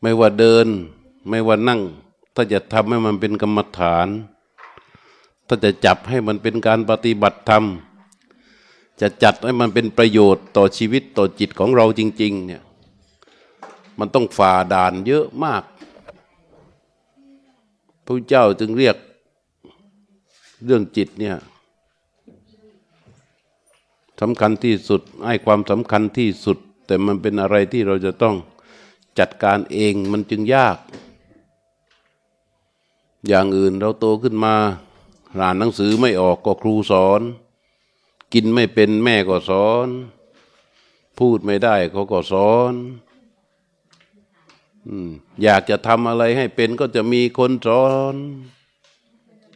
ไม่ว่าเดิน ไม่ว่านั่ง ถ้าจะทำให้มันเป็นกรรมฐาน ถ้าจะจับให้มันเป็นการปฏิบัติธรรม จะจัดให้มันเป็นประโยชน์ต่อชีวิตต่อจิตของเราจริง ๆ เนี่ย มันต้องฝ่าด่านเยอะมากพระเจ้าจึงเรียกเรื่องจิตเนี่ยสำคัญที่สุดให้ความสำคัญที่สุด แต่มันเป็นอะไรที่เราจะต้อง จัดการเองมันจึงยาก อย่างอื่นเราโตขึ้นมาอ่านหนังสือไม่ออกก็ครูสอน กินไม่เป็นแม่ก็สอน พูดไม่ได้เขาก็สอนอยากจะทำอะไรให้เป็นก็จะมีคนสอน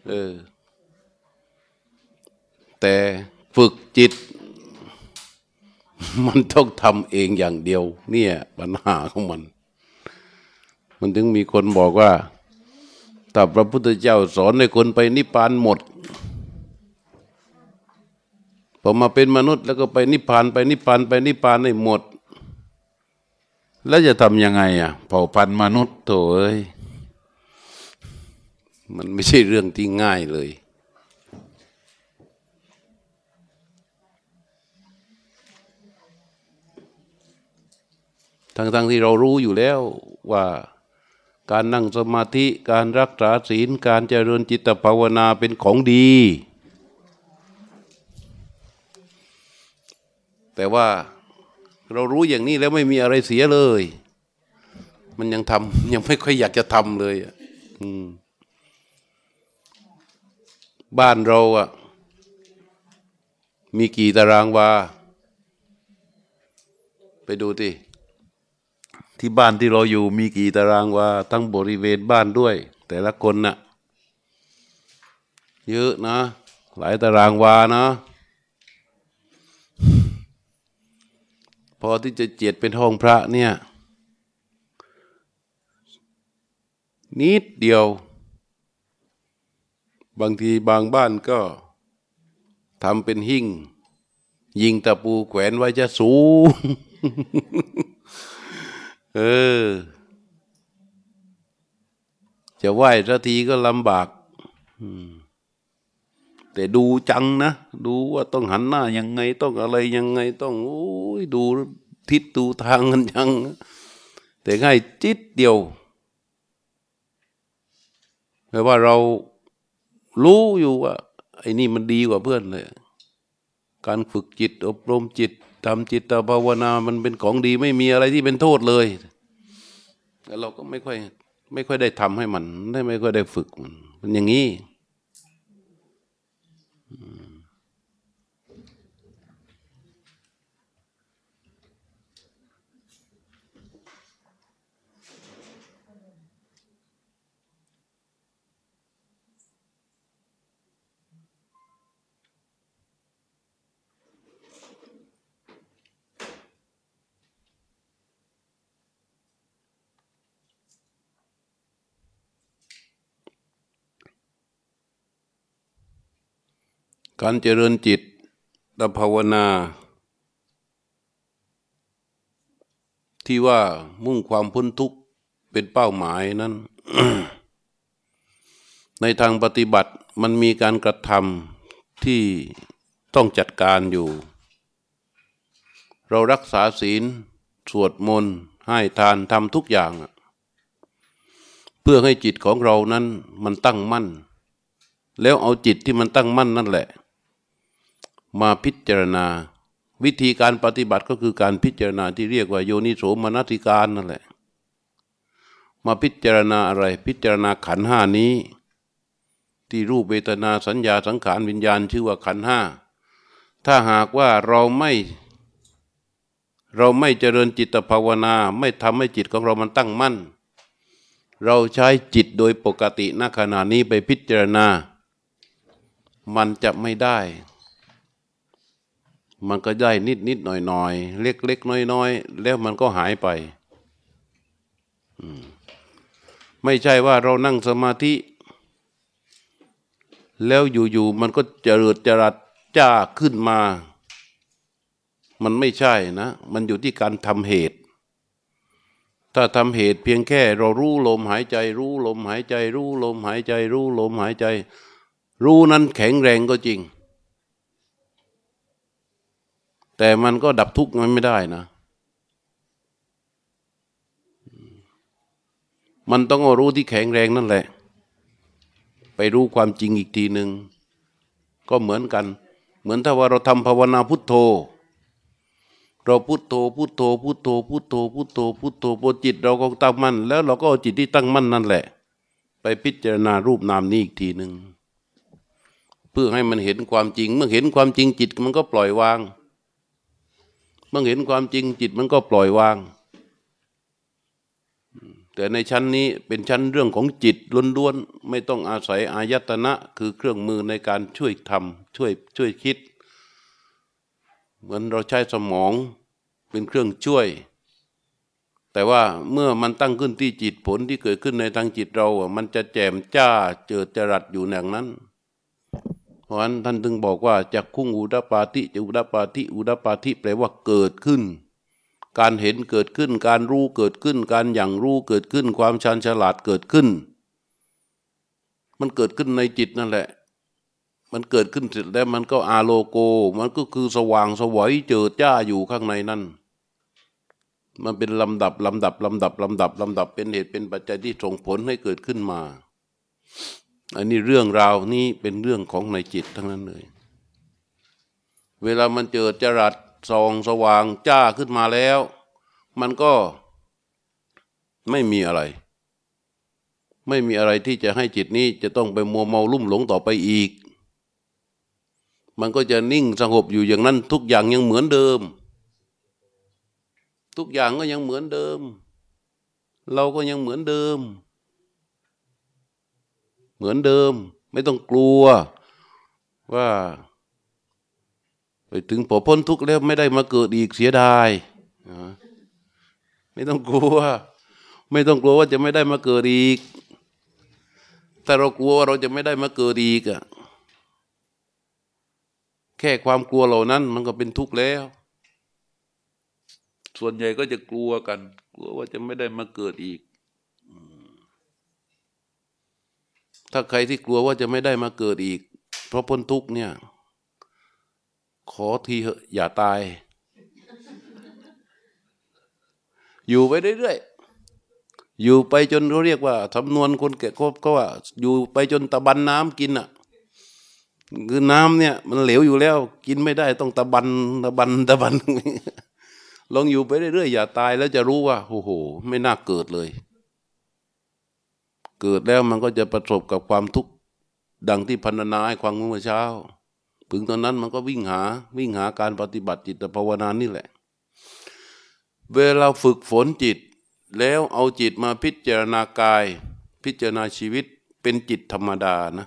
เออแต่ฝึกจิต มันต้องทำเองอย่างเดียว เนี่ยปัญหาของมัน มันถึงมีคนบอกว่าถ้าพระพุทธเจ้าสอนให้คนไปนิพพานหมดพอมาเป็นมนุษย์แล้วก็ไปนิพพานไปนิพพานไปนิพพานให้หมด แล้วจะทำยังไงอะเผ่าพันธุ์มนุษย์โถเอ้ยมันไม่ใช่เรื่องที่ง่ายเลย ทั้งๆทที่เรารู้อยู่แล้วว่า การนั่งสมาธิการรักษาศีลการเจริญจิตภาวนาเป็นของดี แต่ว่าเรารู้อย่างนี้แล้วไม่มีอะไรเสียเลย มันยังทำยังไม่ค่อยอยากจะทำเลยบ้านเราอะมีกี่ตารางวา ไปดูที่ ที่บ้านที่เราอยู่มีกี่ตารางวาทั้งบริเวณบ้านด้วย แต่ละคนนะ่ะเยอะนะ หลายตารางวานะพอที่จะเจียดเป็นห้องพระเนี่ย นิดเดียว บางทีบางบ้านก็ทำเป็นหิ่ง ยิงตะปูแขวนไว้จะสูง เออ จะไหว้สักทีก็ลำบากแต่ดูจังนะ ดูว่าต้องหันหน้ายังไง ต้องอะไรยังไง ต้องโอ้ยดูทิศดูทางกันยัง แต่ง่ายจิตเดียวแปลว่าเรารู้อยู่ว่าไอ้นี่มันดีกว่าเพื่อนเลย การฝึกจิตอบรมจิต ทำจิตภาวนามันเป็นของดีไม่มีอะไรที่เป็นโทษเลยแล้วเราก็ไม่ค่อย ไม่ค่อยได้ทำให้มัน ได้ไม่ค่อยได้ฝึกมันเป็นอย่างนี้ การเจริญจิตตภาวนา ที่ว่ามุ่งความพ้นทุกข์เป็นเป้าหมายนั้น ในทางปฏิบัติมันมีการกระทำที่ต้องจัดการอยู่ เรารักษาศีล สวดมนต์ให้ทานทำทุกอย่าง เพื่อให้จิตของเรานั้นมันตั้งมั่น แล้วเอาจิตที่มันตั้งมั่นนั่นแหละ มาพิจารณา วิธีการปฏิบัติก็คือการพิจารณาที่เรียกว่าโยนิโสมนสิการนั่นแหละ มาพิจารณาอะไร พิจารณาขันห้านี้ ที่รูปเวทนาสัญญาสังขารวิญญาณชื่อว่าขันห้าถ้าหากว่าเราไม่ เราไม่เจริญจิตภาวนา ไม่ทำให้จิตของเรามันตั้งมั่น เราใช้จิตโดยปกติณขณะนี้ไปพิจารณา มันจะไม่ได้ มันก็ได้นิดนิดหน่อยหน่อยเล็กเล็กน้อยน้อยแล้วมันก็หายไปไม่ใช่ว่าเรานั่งสมาธิ แล้วอยู่ๆมันก็เจริดจรัดจ้าขึ้นมา มันไม่ใช่นะ มันอยู่ที่การทำเหตุ ถ้าทำเหตุเพียงแค่ เรารู้ลมหายใจ รู้ลมหายใจ รู้ลมหายใจ รู้ลมหายใจ รู้นั้นแข็งแรงก็จริง แต่มันก็ดับทุกข์มันไม่ได้นะ มันต้องรู้ที่แข็งแรงนั่นแหละ ไปรู้ความจริงอีกทีหนึ่งก็เหมือนกัน เหมือนถ้าว่าเราทำภาวนาพุทโธ เราพุทโธพุทโธพุทโธพุทโธพุทโธพุทโธพอจิตเราก็ตั้งมั่น แล้วเราก็เอาจิตที่ตั้งมั่นนั่นแหละ ไปพิจารณารูปนามนี้อีกทีหนึ่งเพื่อให้มันเห็นความจริง เมื่อเห็นความจริงจิตมันก็ปล่อยวาง มื่อเห็นความจริงจิตมันก็ปล่อยวาง แต่ในชั้นนี้เป็นชั้นเรื่องของจิตล้วนๆไม่ต้องอาศัยอายตนะคือเครื่องมือในการช่วยทำช่วยช่วยคิด เหมือนเราใช้สมองเป็นเครื่องช่วย แต่ว่าเมื่อมันตั้งขึ้นที่จิตผลที่เกิดขึ้นในทางจิตเรา มันจะแจ่มจ้าเจิดจรัสอยู่อย่างนั้น เพราะฉะนั้นท่านถึงบอกว่าจากคุ้งอุดปาติจะอุดปาติอุดปาติแปลว่าเกิดขึ้น การเห็นเกิดขึ้น การรู้เกิดขึ้น การอย่างรู้เกิดขึ้น ความชันฉลาดเกิดขึ้น มันเกิดขึ้นในจิตนั่นแหละ มันเกิดขึ้นเสร็จแล้วมันก็อาโลโก มันก็คือสว่างสวยเจิดจ้าอยู่ข้างในนั้นมันเป็นลำดับลำดับลำดับลำดับลำดับเป็นเหตุเป็นปัจจัยที่ส่งผลให้เกิดขึ้นมา อันนี้เรื่องราวนี้เป็นเรื่องของในจิตทั้งนั้นเลย เวลามันเจิดจรัสส่องสว่างจ้าขึ้นมาแล้ว มันก็ไม่มีอะไร ไม่มีอะไรที่จะให้จิตนี้จะต้องไปมัวเมาลุ่มหลงต่อไปอีก มันก็จะนิ่งสงบอยู่อย่างนั้น ทุกอย่างยังเหมือนเดิม ทุกอย่างก็ยังเหมือนเดิม เราก็ยังเหมือนเดิม เหมือนเดิม ไม่ต้องกลัวว่า ไปถึงพอพ้นทุกข์แล้วไม่ได้มาเกิดอีกเสียดายไม่ต้องกลัว ไม่ต้องกลัวว่าจะไม่ได้มาเกิดอีกถ้าเรากลัวว่าเราจะไม่ได้มาเกิดอีกอะแค่ความกลัวเหล่านั้น มันก็เป็นทุกข์แล้ว ส่วนใหญ่ก็จะกลัวกัน กลัวว่าจะไม่ได้มาเกิดอีก ถ้าใครที่กลัวว่าจะไม่ได้มาเกิดอีก เพราะพ้นทุกเนี่ย ขอทีเหอะอย่าตาย อยู่ไปเรื่อยๆอยู่ไปจนเขาเรียกว่าสำนวนคนแก่ก็ว่า อยู่ไปจนตะบันน้ำกินอะคือน้ำเนี่ย มันเหลวอยู่แล้ว กินไม่ได้ต้องตะบันตะบันตะบันลองอยู่ไปเรื่อยๆอย่าตายแล้วจะรู้ว่าโอ้โห ไม่น่าเกิดเลย เกิดแล้วมันก็จะประสบกับความทุกข์ดังที่พันนาให้ความเมื่อเช้าถึงตอนนั้นมันก็วิ่งหาวิ่งหาการปฏิบัติจิตภาวนานี่แหละ เวลาฝึกฝนจิต แล้วเอาจิตมาพิจารณากาย พิจารณาชีวิตเป็นจิตธรรมดานะ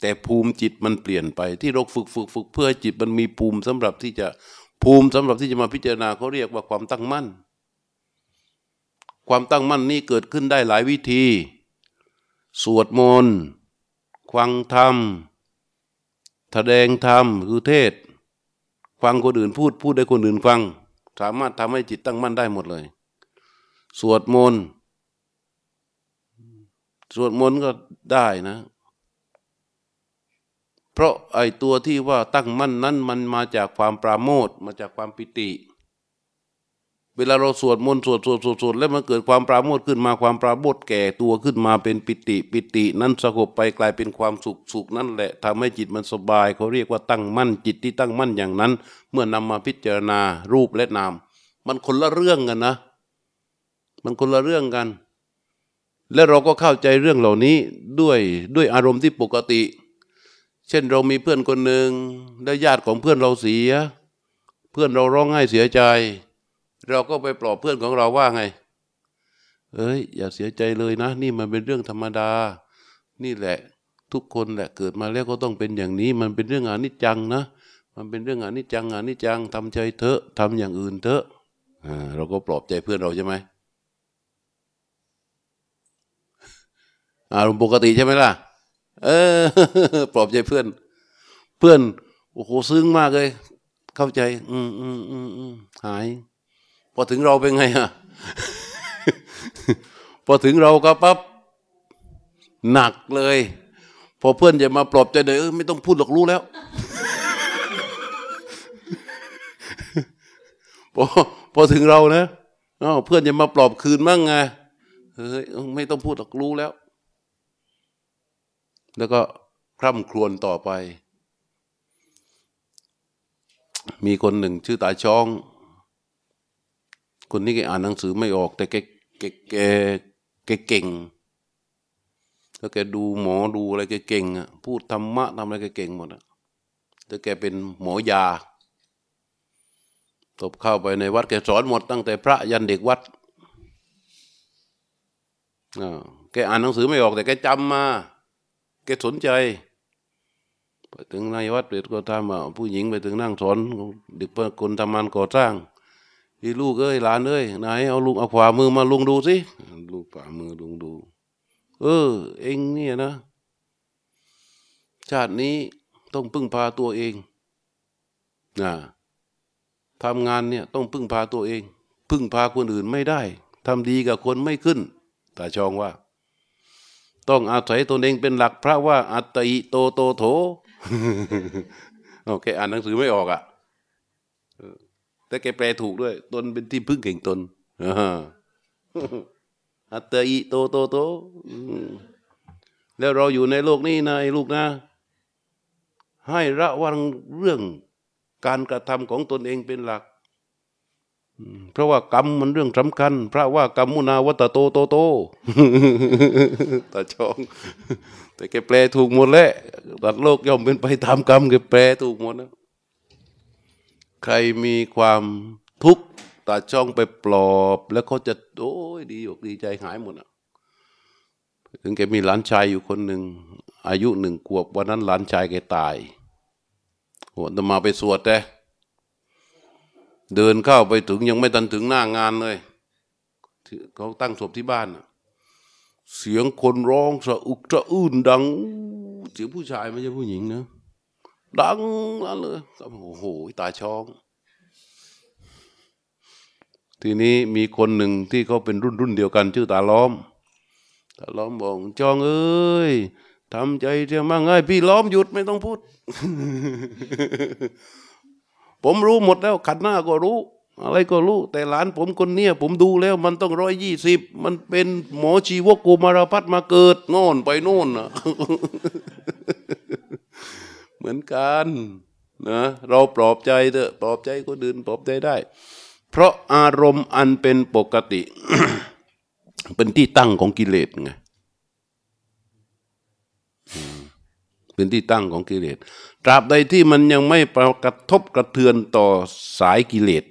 แต่ภูมิจิตมันเปลี่ยนไปที่เราฝึกฝึกฝึกเพื่อจิตมันมีภูมิสำหรับที่จะภูมิสำหรับที่จะมาพิจารณาเขาเรียกว่าความตั้งมั่น ความตั้งมั่นนี้เกิดขึ้นได้หลายวิธี สวดมนต์ควังธรรมแสดงธรรมคือเทศ ฟังคนอื่นพูดพูดได้คนอื่นฟัง สามารถทำให้จิตตั้งมั่นได้หมดเลย สวดมนต์สวดมนต์ก็ได้นะ เพราะไอ้ตัวที่ว่าตั้งมั่นนั้นมันมาจากความปราโมทมาจากความปิติ เวลาเราสวดมนต์สวดสวดสวดสวดแล้วมันเกิดความปราโมทขึ้นมาความปราโมทแก่ตัวขึ้นมาเป็นปิติ ปิติ นั้นสงบไปกลายเป็นความสุขสุขนั่นแหละทำให้จิตมันสบายเขาเรียกว่าตั้งมั่นจิตที่ตั้งมั่นอย่างนั้น เมื่อนำมาพิจารณารูปและนาม มันคนละเรื่องกันนะ มันคนละเรื่องกัน และเราก็เข้าใจเรื่องเหล่านี้ด้วยด้วยอารมณ์ที่ปกติ เช่นเรามีเพื่อนคนหนึ่งได้ญาติของเพื่อนเราเสีย เพื่อนเราร้องไห้เสียใจ เราก็ไปปลอบเพื่อนของเราว่าไง เอ้ย อย่าเสียใจเลยนะ นี่มันเป็นเรื่องธรรมดา นี่แหละทุกคนแหละเกิดมาแล้วก็ต้องเป็นอย่างนี้ มันเป็นเรื่องอนิจจังนะ มันเป็นเรื่องอนิจจังอนิจจังทำใจเถอะทำอย่างอื่นเถอะเราก็ปลอบใจเพื่อนเราใช่ไหมอารมณ์ปกติใช่ไหมล่ะ เออ ปลอบใจเพื่อน เพื่อน โอ้โหซึ้งมากเลย เข้าใจ อืมอืมอืมอืมหาย พอถึงเราเป็นไงอะพอถึงเราก็ปั๊บหนักเลย พอเพื่อนจะมาปลอบใจเดี๋ยวไม่ต้องพูดหรอกรู้แล้วพอพอถึงเรานะเพื่อนจะมาปลอบคืนมั่งไงเฮ้ยไม่ต้องพูดหรอกรู้แล้ว แล้วก็คร่ำครวญต่อไป มีคนหนึ่งชื่อตาช่อง คนนี้แกอ่านหนังสือไม่ออก แต่แกแกแกแกเก่งแล้วแกดูหมอดูอะไรแกเก่งอะพูดธรรมะทำอะไรแกเก่งหมดอะแต่แกเป็นหมอยาตบเข้าไปในวัดแกสอนหมดตั้งแต่พระยันเด็กวัดแกอ่านหนังสือไม่ออก แต่แกจำมา แกสนใจไปถึงในวัดเด็กก็ทำผู้หญิงไปถึงนั่งสอนเด็กคนทำงานก่อสร้าง ที่ลูกเอ้ยหลานเอ้ยไหนเอาลูกเอาขวามือมาลุงดูสิลูกขวามือลุงดู เออ เองเนี่ยนะ ชาตินี้ต้องพึ่งพาตัวเองนะทำงานเนี่ยต้องพึ่งพาตัวเอง พึ่งพาคนอื่นไม่ได้ทำดีกับคนไม่ขึ้นตาชองว่า ต้องอาศัยตนเองเป็นหลักพระว่า อัตติโตโตโถโอเคอ่านหนังสือไม่ออกอะ แต่แกแปลถูกด้วย ตนเป็นที่พึ่งแห่งตนอัตติโตโตโตแล้วเราอยู่ในโลกนี้นะไอ้ลูกนะ ให้ระวังเรื่องการกระทำของตนเองเป็นหลัก เพราะว่ากรรมมันเรื่องสำคัญ พระว่ากรรมมุนาวัตโตโตโตตาชอง แต่แกแปลถูกหมดแล้วตัดโลกย่อมเป็นไปตามกรรมแกแปลถูกหมดนะ ใครมีความทุกข์ตาช่องไปปลอบ แล้วเขาจะโอ้ยดีอกดีใจหายหมดอะถึงแกมีหลานชายอยู่คนหนึ่งอายุหนึ่งขวบวันนั้นหลานชายแกตายหัวตมาไปสวดแต่เดินเข้าไปถึงยังไม่ทันถึงหน้างานเลยเขาตั้งศพที่บ้านเสียงคนร้องสะอุกสะอื้นดัง เสียงผู้ชายไม่ใช่ผู้หญิงนะ ดังนั่นเลยโอ้โหตาช่อง ทีนี้มีคนหนึ่งที่เขาเป็นรุ่นรุ่นเดียวกัน ชื่อตาล้อม ตาล้อมบอกจองเอ้ยทำใจเรียมั่งไงพี่ล้อมหยุดไม่ต้องพูด ผมรู้หมดแล้ว ขัดหน้าก็รู้ อะไรก็รู้ แต่หลานผมคนเนี้ยผมดูแล้วมันต้องร้อยยี่สิบมันเป็นหมอชีวกกุมารพัฒมาเกิดโน่นไปโน่นนะ มือนกันนะเราปลอบใจเถอะปลอบใจคนอื่นปลอบใจได้ เพราะอารมณ์อันเป็นปกติ เป็นที่ตั้งของกิเลสไงเป็นที่ตั้งของกิเลสตราบใดที่มันยังไม่กระทบกระเทือนต่อสายกิเลส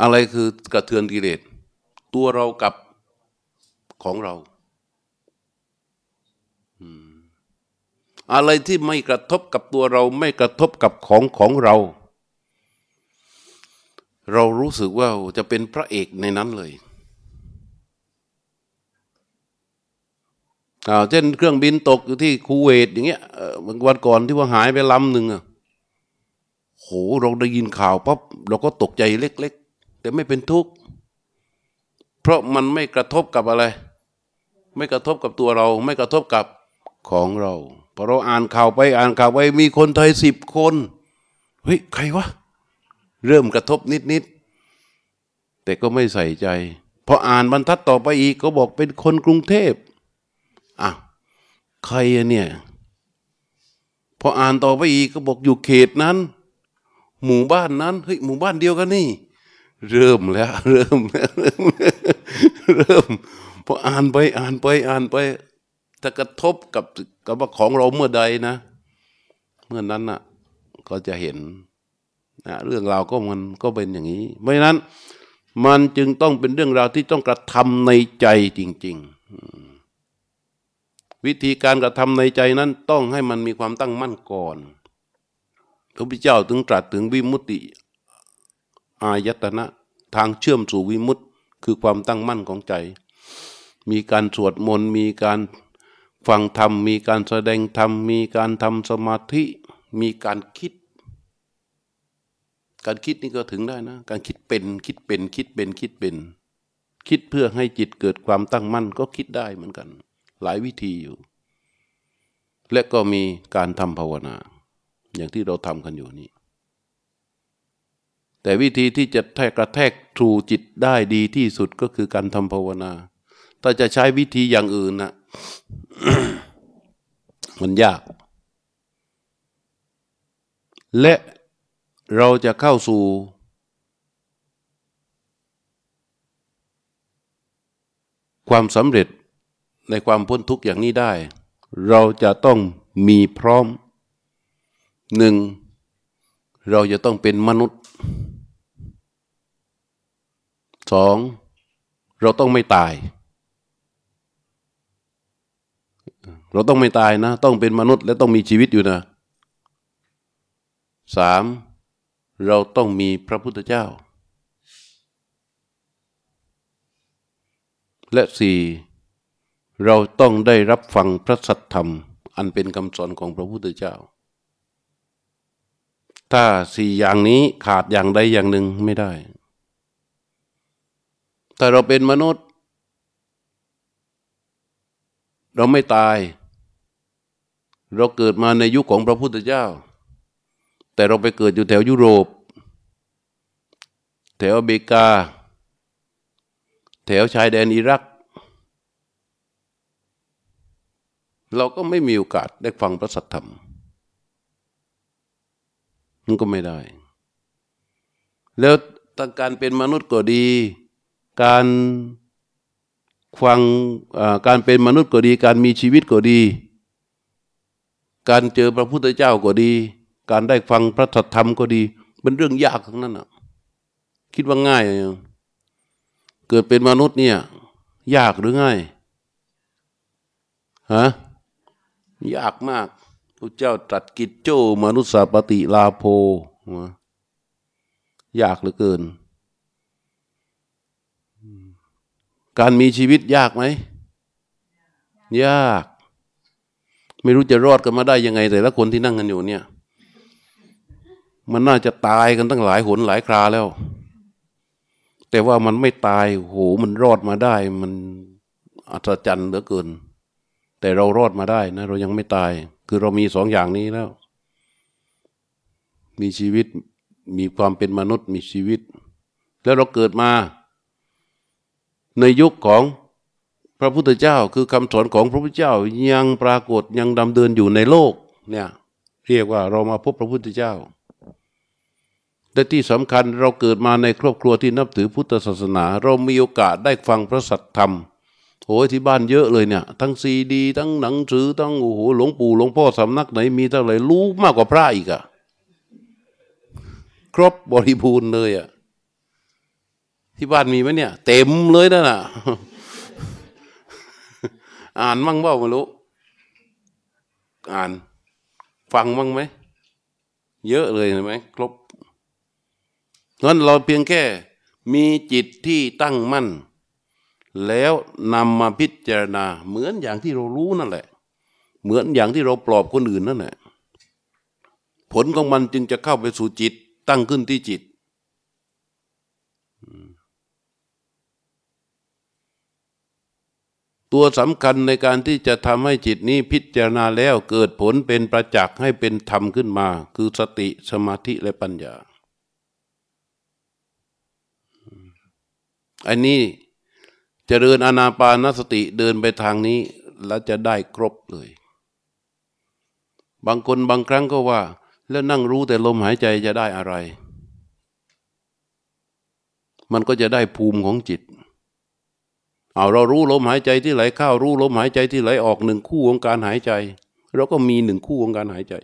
อะไรคือกระเทือนกิเลสตัวเรากับของเรา อะไรที่ไม่กระทบกับตัวเราไม่กระทบกับของของเรา เรารู้สึกว่าจะเป็นพระเอกในนั้นเลยเช่นเครื่องบินตกอยู่ที่คูเวตอย่างเงี้ยวันก่อนที่ว่าหายไปลำหนึ่งอะโหเราได้ยินข่าวปั๊บเราก็ตกใจเล็ก ๆ แต่ไม่เป็นทุกข์เพราะมันไม่กระทบกับอะไร ไม่กระทบกับตัวเรา ไม่กระทบกับของเรา พอเราอ่านข่าวไปอ่านข่าวไปมีคนไทยสิบคนเฮ้ยใครวะเริ่มกระทบนิดนิดแต่ก็ไม่ใส่ใจพออ่านบรรทัดต่อไปอีกก็บอกเป็นคนกรุงเทพอะใครเนี่ยพออ่านต่อไปอีกก็บอกอยู่เขตนั้น หมู่บ้านนั้นเฮ้ยหมู่บ้านเดียวกันนี่ เริ่มแล้ว เริ่มแล้วเริ่มพออ่านไปอ่านไปอ่านไปถ้ากระทบกับ กับว่าของเราเมื่อใดนะ เมื่อนั้นน่ะ ก็จะเห็นนะเรื่องราวก็มันก็เป็นอย่างนี้ เพราะฉะนั้น มันจึงต้องเป็นเรื่องราวที่ต้องกระทำในใจจริง ๆ วิธีการกระทำในใจนั้นต้องให้มันมีความตั้งมั่นก่อน พระพุทธเจ้าถึงตรัสถึงวิมุตติอายตนะ ทางเชื่อมสู่วิมุตติคือความตั้งมั่นของใจ มีการสวดมนต์มีการ ฟังธรรมมีการแสดงธรรมมีการทำสมาธิมีการคิด การคิดนี่ก็ถึงได้นะ การคิดเป็นคิดเป็นคิดเป็นคิดเป็น คิดเพื่อให้จิตเกิดความตั้งมั่นก็คิดได้เหมือนกัน หลายวิธีอยู่ และก็มีการทำภาวนา อย่างที่เราทำกันอยู่นี่แต่วิธีที่จะแทกกระแทกทรูจิตได้ดีที่สุดก็คือการทำภาวนา ถ้าจะใช้วิธีอย่างอื่นนะ มันยาก และเราจะเข้าสู่ความสำเร็จในความพ้นทุกข์อย่างนี้ได้ เราจะต้องมีพร้อมหนึ่งเราจะต้องเป็นมนุษย์สองเราต้องไม่ตาย เราต้องไม่ตายนะ ต้องเป็นมนุษย์และต้องมีชีวิตอยู่นะสามเราต้องมีพระพุทธเจ้า และสี่เราต้องได้รับฟังพระสัทธรรม อันเป็นคำสอนของพระพุทธเจ้า ถ้าสี่อย่างนี้ขาดอย่างใดอย่างหนึ่งไม่ได้ถ้าเราเป็นมนุษย์ เราไม่ตาย เราเกิดมาในยุคของพระพุทธเจ้า แต่เราไปเกิดอยู่แถวยุโรป แถวอเมริกา แถวชายแดนอิรัก เราก็ไม่มีโอกาสได้ฟังพระสัทธรรม มันก็ไม่ได้ แล้วตั้งการเป็นมนุษย์ก็ดี การ ฟังการเป็นมนุษย์ก็ดี การมีชีวิตก็ดี การเจอพระพุทธเจ้าก็ดี การได้ฟังพระธรรมก็ดี เป็นเรื่องยากทั้งนั้นอะคิดว่าง่าย เกิดเป็นมนุษย์เนี่ย ยากหรือง่ายฮะยากมากพระเจ้าตรัสกิจโจมนุษย์สปฏิลาโภยากเหลือเกิน การมีชีวิตยากไหม ยาก ไม่รู้จะรอดกันมาได้ยังไง แต่ละคนที่นั่งกันอยู่เนี่ย มันน่าจะตายกันตั้งหลายหนหลายคราแล้ว แต่ว่ามันไม่ตายโหมันรอดมาได้ มันอัศจรรย์เหลือเกิน แต่เรารอดมาได้นะ เรายังไม่ตาย คือเรามีสองอย่างนี้แล้ว มีชีวิตมีความเป็นมนุษย์มีชีวิต แล้วเราเกิดมา ในยุคของพระพุทธเจ้าคือคำสอนของพระพุทธเจ้ายังปรากฏยังดำเดินอยู่ในโลกเนี่ยเรียกว่าเรามาพบพระพุทธเจ้าแต่ที่สำคัญเราเกิดมาในครอบครัวที่นับถือพุทธศาสนา เรามีโอกาสได้ฟังพระสัทธรรมโอ้ยที่บ้านเยอะเลยเนี่ย ทั้งซีดี ทั้งหนังสือทั้งโอ้โหหลวงปู่หลวงพ่อสำนักไหนมีเท่าไหร่รู้มากกว่าพระอีกอะครบบริบูรณ์เลยอะ ที่บ้านมีไหมเนี่ย เต็มเลยนั่นน่ะอ่านมั่งเปล่าไม่รู้อ่าน ฟังมั่งไหมเยอะเลยเห็นไหมครบนั้นเราเพียงแค่มีจิตที่ตั้งมั่น แล้วนำมาพิจารณา เหมือนอย่างที่เรารู้นั่นแหละ เหมือนอย่างที่เราปลอบคนอื่นนั่นแหละผลของมันจึงจะเข้าไปสู่จิต ตั้งขึ้นที่จิต ตัวสำคัญในการที่จะทำให้จิตนี้พิจารณาแล้วเกิดผลเป็นประจักษ์ให้เป็นธรรมขึ้นมา คือสติสมาธิและปัญญา อันนี้จเจริญอนาปานสติเดินไปทางนี้แล้วจะได้ครบเลย บางคนบางครั้งก็ว่า แล้วนั่งรู้แต่ลมหายใจจะได้อะไร มันก็จะได้ภูมิของจิต เอาเรารู้ลมหายใจที่ไหลเข้ารู้ลมหายใจที่ไหลออกหนึ่งคู่ของการหายใจ เราก็มีหนึ่งคู่ของการหายใจ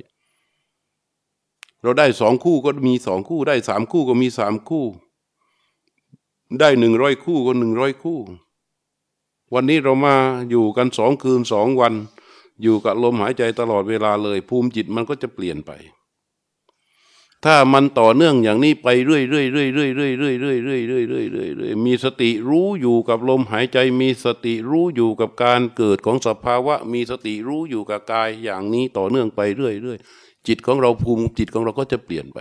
เราได้สองคู่ก็มีสองคู่ ได้สามคู่ก็มีสามคู่ ได้หนึ่งร้อยคู่ก็หนึ่งร้อยคู่ วันนี้เรามาอยู่กันสองคืนสองวัน อยู่กับลมหายใจตลอดเวลาเลย ภูมิจิตมันก็จะเปลี่ยนไป ถ้ามันต่อเนื่องอย่างนี้ไปเรื่อยเรื่อยเรื่อยเรื่อยเรื่อยเรื่อยเรื่อยเรื่อยเรื่อยเรื่อยเรื่อยเรื่อยมีสติรู้อยู่กับลมหายใจ มีสติรู้อยู่กับการเกิดของสภาวะ มีสติรู้อยู่กับกายอย่างนี้ต่อเนื่องไปเรื่อยเรื่อยจิตของเราภูมิจิตของเราก็จะเปลี่ยนไป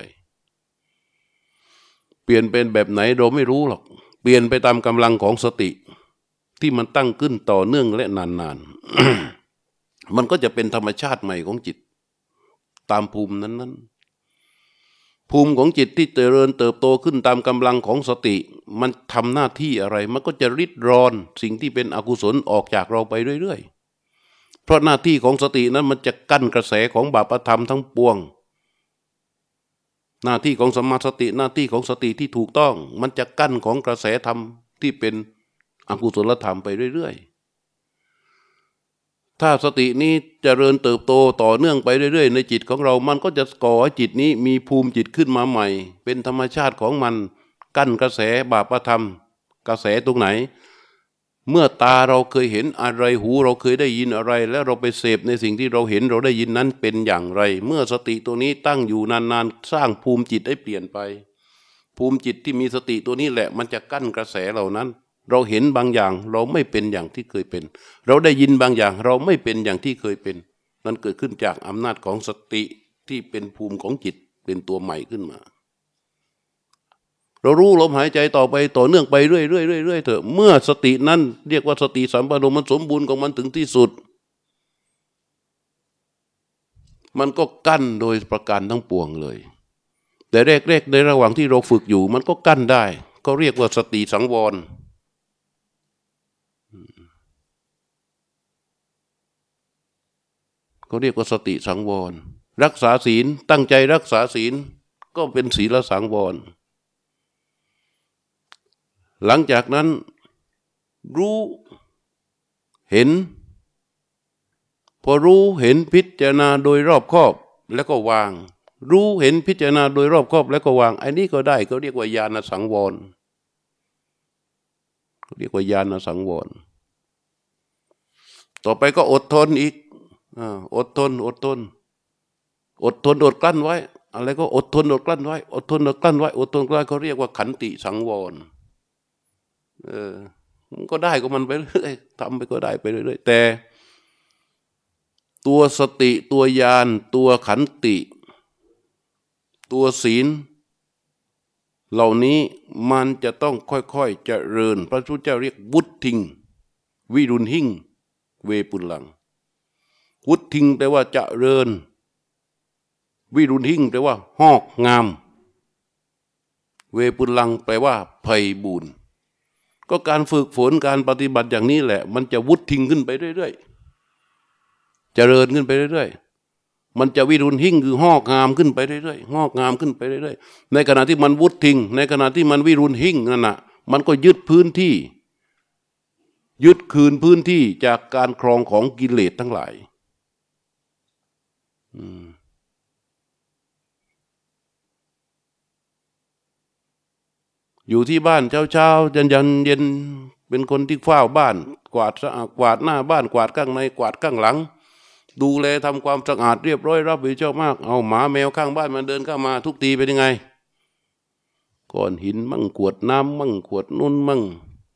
เปลี่ยนเป็นแบบไหนเราไม่รู้หรอก เปลี่ยนไปตามกำลังของสติ ที่มันตั้งขึ้นต่อเนื่องและนานๆมันก็จะเป็นธรรมชาติใหม่ของจิต ตามภูมินั้นๆ ภูมิของจิตที่เจริญเติบโตขึ้นตามกำลังของสติ มันทำหน้าที่อะไร มันก็จะริดรอนสิ่งที่เป็นอกุศลออกจากเราไปเรื่อยๆ เพราะหน้าที่ของสตินั้นมันจะกั้นกระแสของบาปธรรมทั้งปวง หน้าที่ของสมาสติหน้าที่ของสติที่ถูกต้อง มันจะกั้นของกระแสธรรมที่เป็นอกุศลธรรมไปเรื่อยๆ ถ้าสตินี้จเจริญเติบโตต่อเนื่องไปเรื่อยๆ ในจิตของเรา มันก็จะก่อให้จิตนี้มีภูมิจิตขึ้นมาใหม่ เป็นธรรมชาติของมัน กั้นกระแสบาปธรรม กระแสตรงไหน เมื่อตาเราเคยเห็นอะไรหูเราเคยได้ยินอะไร แล้วเราไปเสพในสิ่งที่เราเห็นเราได้ยินนั้นเป็นอย่างไร เมื่อสติตัวนี้ตั้งอยู่นานๆ สร้างภูมิจิตให้เปลี่ยนไป ภูมิจิตที่มีสติตัวนี้แหละ มันจะกั้นกระแสเหล่านั้น เราเห็นบางอย่างเราไม่เป็นอย่างที่เคยเป็น เราได้ยินบางอย่างเราไม่เป็นอย่างที่เคยเป็นนั่นเกิดขึ้นจากอำนาจของสติที่เป็นภูมิของจิตเป็นตัวใหม่ขึ้นมา เรารู้ลมหายใจต่อไปต่อเนื่องไปเรื่อยๆเรื่อยๆเถอะเมื่อสตินั้นเรียกว่าสติสัมปชัญมันสมบูรณ์ของมันถึงที่สุด มันก็กั้นโดยประการทั้งปวงเลย แต่แรกๆในระหว่างที่เราฝึกอยู่ มันก็กั้นได้ ก็เรียกว่าสติสังวร ก็เรียกว่าสติสังวร รักษาศีลตั้งใจรักษาศีลก็เป็นศีลสังวร หลังจากนั้นรู้เห็น พอรู้เห็นพิจารณาโดยรอบครอบแล้วก็วาง รู้เห็นพิจารณาโดยรอบครอบแล้วก็วางอันนี้ก็ได้เขาเรียกว่าญาณสังวรเขาเรียกว่าญาณสังวร ต่อไปก็อดทนอีก อดทน อดทน อดทนอดกลั้นไว้ อะไรก็อดทนอดกลั้นไว้ อดทนอดกลั้นไว้ อดทนกลั้นเขาเรียกว่าขันติสังวร เออ มันก็ได้ก็มันไปเรื่อยทำไปก็ได้ไปเรื่อยแต่ตัวสติตัวยานตัวขันติ ตัวศีล เหล่านี้มันจะต้องค่อยๆจเจริญ พระพุทธเจ้าเรียกวุฒิง วิรุณหิ่ง เวปุลัง วุฒิงแปลว่าเจริญ วิรุณหิงแปลว่าหอกงาม เวปุลังแปลว่าไพบูรณ์ก็การฝึกฝนการปฏิบัติอย่างนี้แหละ มันจะวุฒิงขึ้นไปเรื่อยๆเจริญขึ้นไปเรื่อยๆ มันจะวิรุณหิ่งคือหอกงามขึ้นไปเรื่อยๆหอกงามขึ้นไปเรื่อยๆ ในขณะที่มันวุฒิงในขณะที่มันวิรุณหิ่งนั่นน่ะ มันก็ยึดพื้นที่ ยึดคืนพื้นที่จากการครองของกิเลสทั้งหลาย อืมอยู่ที่บ้านเช้าเช้าเย็นยันเย็นเป็นคนที่เฝ้าบ้าน กวาดสะอาดกวาดหน้าบ้านกวาดข้างในกวาดข้างหลัง ดูแลทำความสะอาดเรียบร้อยรับผิดชอบมาก เอาหมาแมวข้างบ้านมันเดินเข้ามา ทุกทีเป็นยังไงก้อนหินมั่งขวดน้ำมั่งขวดนุ่นมั่ง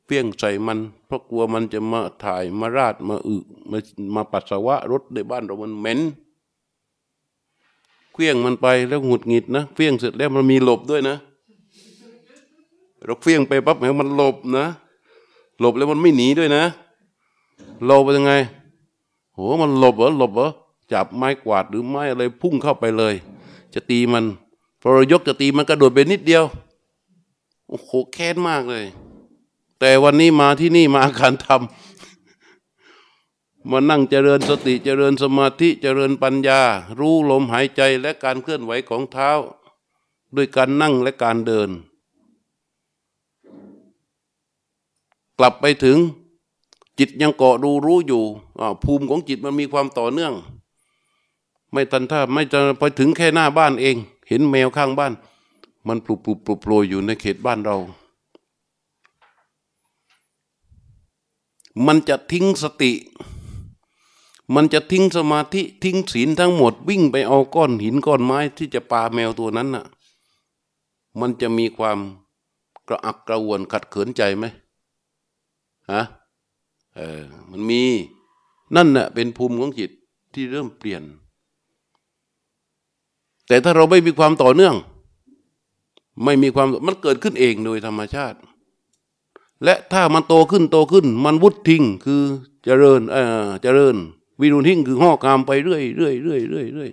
เพี้ยงใส่มัน เพราะกลัวมันจะมาถ่ายมาราดมาอึมามาปัสสาวะรถในบ้านเรามันเหม็น เพี้ยงมันไปแล้วหงุดหงิดนะเพี้ยงเสร็จแล้วมันมีหลบด้วยนะ เราเฟี้ยงไปปั๊บแล้วมันหลบนะ หลบแล้วมันไม่หนีด้วยนะหลบไปยังไงโหมันหลบเหรอหลบเหรอจับไม้กวาดหรือไม้อะไรพุ่งเข้าไปเลย จะตีมันพอเรายกจะตีมันกระโดดไปนิดเดียวโอ้โหแค้นมากเลย แต่วันนี้มาที่นี่มาการทำ มานั่งเจริญสติเจริญสมาธิเจริญปัญญา รู้ลมหายใจและการเคลื่อนไหวของเท้า ด้วยการนั่งและการเดิน กลับไปถึงจิตยังเกาะดูรู้อยู่ภูมิของจิตมันมีความต่อเนื่อง ไม่ทันท่าไม่จะไปถึงแค่หน้าบ้านเอง เห็นแมวข้างบ้าน มันปลุกปลุกปลุกโปรยอยู่ในเขตบ้านเรา มันจะทิ้งสติ มันจะทิ้งสมาธิทิ้งศีลทั้งหมดวิ่งไปเอาก้อนหินก้อนไม้ที่จะปาแมวตัวนั้นน่ะ มันจะมีความกระอักกระวนขัดเขินใจไหมฮะเออมันมีนั่นน่ะเป็นภูมิของจิตที่เริ่มเปลี่ยน แต่ถ้าเราไม่มีความต่อเนื่อง ไม่มีความมันเกิดขึ้นเองโดยธรรมชาติ และถ้ามันโตขึ้นโตขึ้น มันวุฒทิ้งคือเจริญเออเจริญ วิรุณทิ้งคือห่อกามไปเรื่อยเรื่อยเรื่อยเรื่อยเรื่อย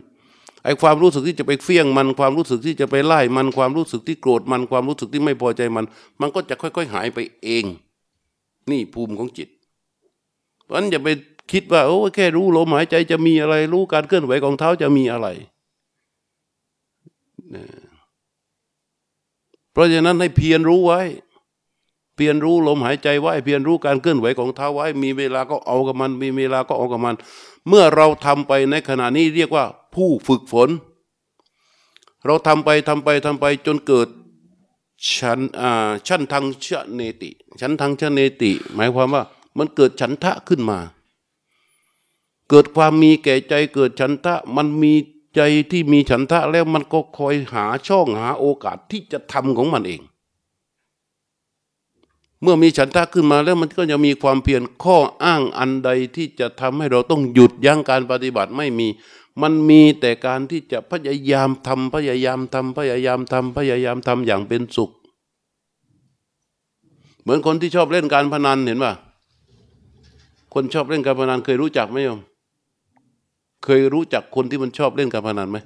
ไอ้ความรู้สึกที่จะไปเฟี้ยงมันความรู้สึกที่จะไปไล่มันความรู้สึกที่โกรธมันความรู้สึกที่ไม่พอใจมัน มันก็จะค่อย ๆ หายไปเอง นี่ภูมิของจิตเพราะนั้นอย่าไปคิดว่าโอ้แค่รู้ลมหายใจจะมีอะไร รู้การเคลื่อนไหวของเท้าจะมีอะไร เพราะฉะนั้นให้เพียรรู้ไว้ เพียรรู้ลมหายใจไว้เพียรรู้การเคลื่อนไหวของเท้าไว้ มีเวลาก็เอากับมัน มีเวลาก็เอากับมัน เมื่อเราทำไปในขณะนี้เรียกว่าผู้ฝึกฝน เราทำไปทำไปทำไปจนเกิดชันอ่าชั้นทางเชเนติ ชั้นทางเชเนติ หมายความว่ามันเกิดฉันทะขึ้นมา เกิดความมีแก่ใจเกิดฉันทะมันมีใจที่มีฉันทะแล้วมันก็คอยหาช่องหาโอกาสที่จะทำของมันเอง เมื่อมีฉันทะขึ้นมาแล้วมันก็จะมีความเพียรข้ออ้างอันใดที่จะทำให้เราต้องหยุดยั้งการปฏิบัติไม่มี มันมีแต่การที่จะพยายามทำพยายามทำพยายามทำพยายามทำอย่างเป็นสุข เหมือนคนที่ชอบเล่นการพนันเห็นป่ะคนชอบเล่นการพนันเคยรู้จักไหมโยมเคยรู้จักคนที่มันชอบเล่นการพนันไหม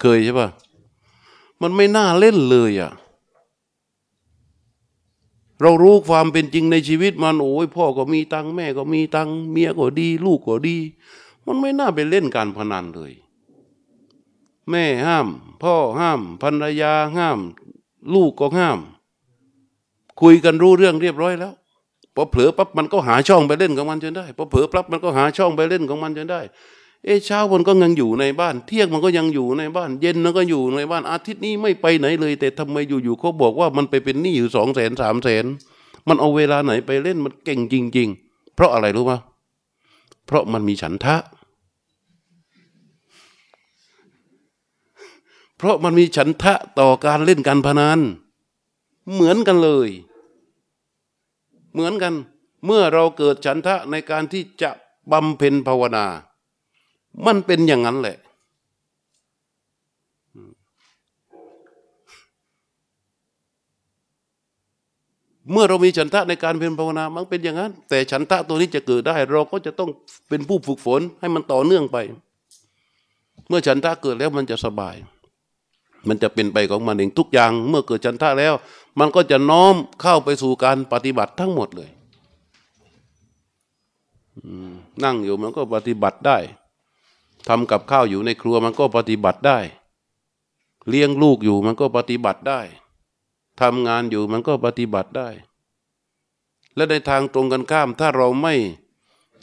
เคยใช่ป่ะมันไม่น่าเล่นเลยอะ เรารู้ความเป็นจริงในชีวิตมันโอ้ยพ่อก็มีตังแม่ก็มีตังเมียก็ดี ลูกก็ดี มันไม่น่าไปเล่นการพนันเลย แม่ห้าม พ่อห้ามภรรยาห้าม ลูกก็ห้าม คุยกันรู้เรื่องเรียบร้อยแล้วพอเผลอปั๊บมันก็หาช่องไปเล่นของมันจนได้พอเผลอปั๊บมันก็หาช่องไปเล่นของมันจนได้ เอเช้ามันก็ยังอยู่ในบ้าน เที่ยงมันก็ยังอยู่ในบ้าน เย็นมันก็อยู่ในบ้านอาทิตย์นี้ไม่ไปไหนเลย แต่ทำไมอยู่ๆเขาบอกว่ามันไปเป็นหนี้อยู่สองแสนสามแสนมันเอาเวลาไหนไปเล่นมันเก่งจริง ๆ เพราะอะไรรู้ไหมเพราะมันมีฉันทะ เพราะมันมีฉันทะต่อการเล่นการพนันเหมือนกันเลย เหมือนกัน เมื่อเราเกิดฉันทะในการที่จะบำเพ็ญภาวนา มันเป็นอย่างนั้นแหละ เมื่อเรามีฉันทะในการเพ็ญภาวนา มันเป็นอย่างนั้น แต่ฉันทะตัวนี้จะเกิดได้ เราก็จะต้องเป็นผู้ฝึกฝนให้มันต่อเนื่องไป เมื่อฉันทะเกิดแล้วมันจะสบาย มันจะเป็นไปของมันเองทุกอย่าง เมื่อเกิดฉันทะแล้ว มันก็จะน้อมเข้าไปสู่การปฏิบัติทั้งหมดเลยนั่งอยู่มันก็ปฏิบัติได้ ทำกับข้าวอยู่ในครัวมันก็ปฏิบัติได้ เลี้ยงลูกอยู่มันก็ปฏิบัติได้ทำงานอยู่มันก็ปฏิบัติได้ และในทางตรงกันข้าม ถ้าเราไม่